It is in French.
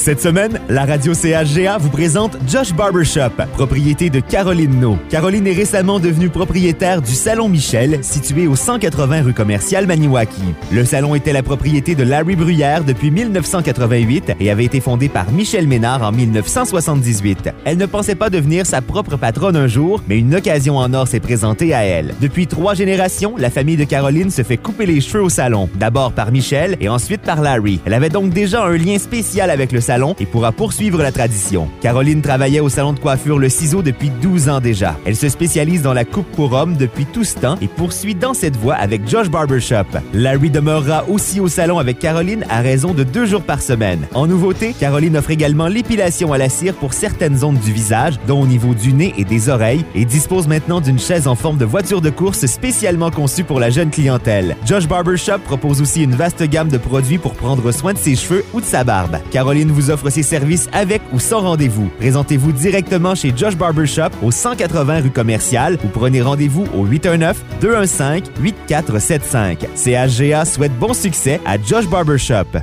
Cette semaine, la radio CHGA vous présente Josh Barbershop, propriété de Caroline No. Caroline est récemment devenue propriétaire du Salon Michel, situé au 180 rue commerciale Maniwaki. Le salon était la propriété de Larry Bruyère depuis 1988 et avait été fondé par Michel Ménard en 1978. Elle ne pensait pas devenir sa propre patronne un jour, mais une occasion en or s'est présentée à elle. Depuis trois générations, la famille de Caroline se fait couper les cheveux au salon, d'abord par Michel et ensuite par Larry. Elle avait donc déjà un lien spécial avec le salon et pourra poursuivre la tradition. Caroline travaillait au salon de coiffure Le Ciseau depuis 12 ans déjà. Elle se spécialise dans la coupe pour hommes depuis tout ce temps et poursuit dans cette voie avec Josh Barbershop. Larry demeurera aussi au salon avec Caroline à raison de deux jours par semaine. En nouveauté, Caroline offre également l'épilation à la cire pour certaines zones du visage, dont au niveau du nez et des oreilles, et dispose maintenant d'une chaise en forme de voiture de course spécialement conçue pour la jeune clientèle. Josh Barbershop propose aussi une vaste gamme de produits pour prendre soin de ses cheveux ou de sa barbe. Caroline vous offre ses services avec ou sans rendez-vous. Présentez-vous directement chez Josh Barbershop au 180 rue commerciale ou prenez rendez-vous au 819-215-8475. CHGA souhaite bon succès à Josh Barbershop.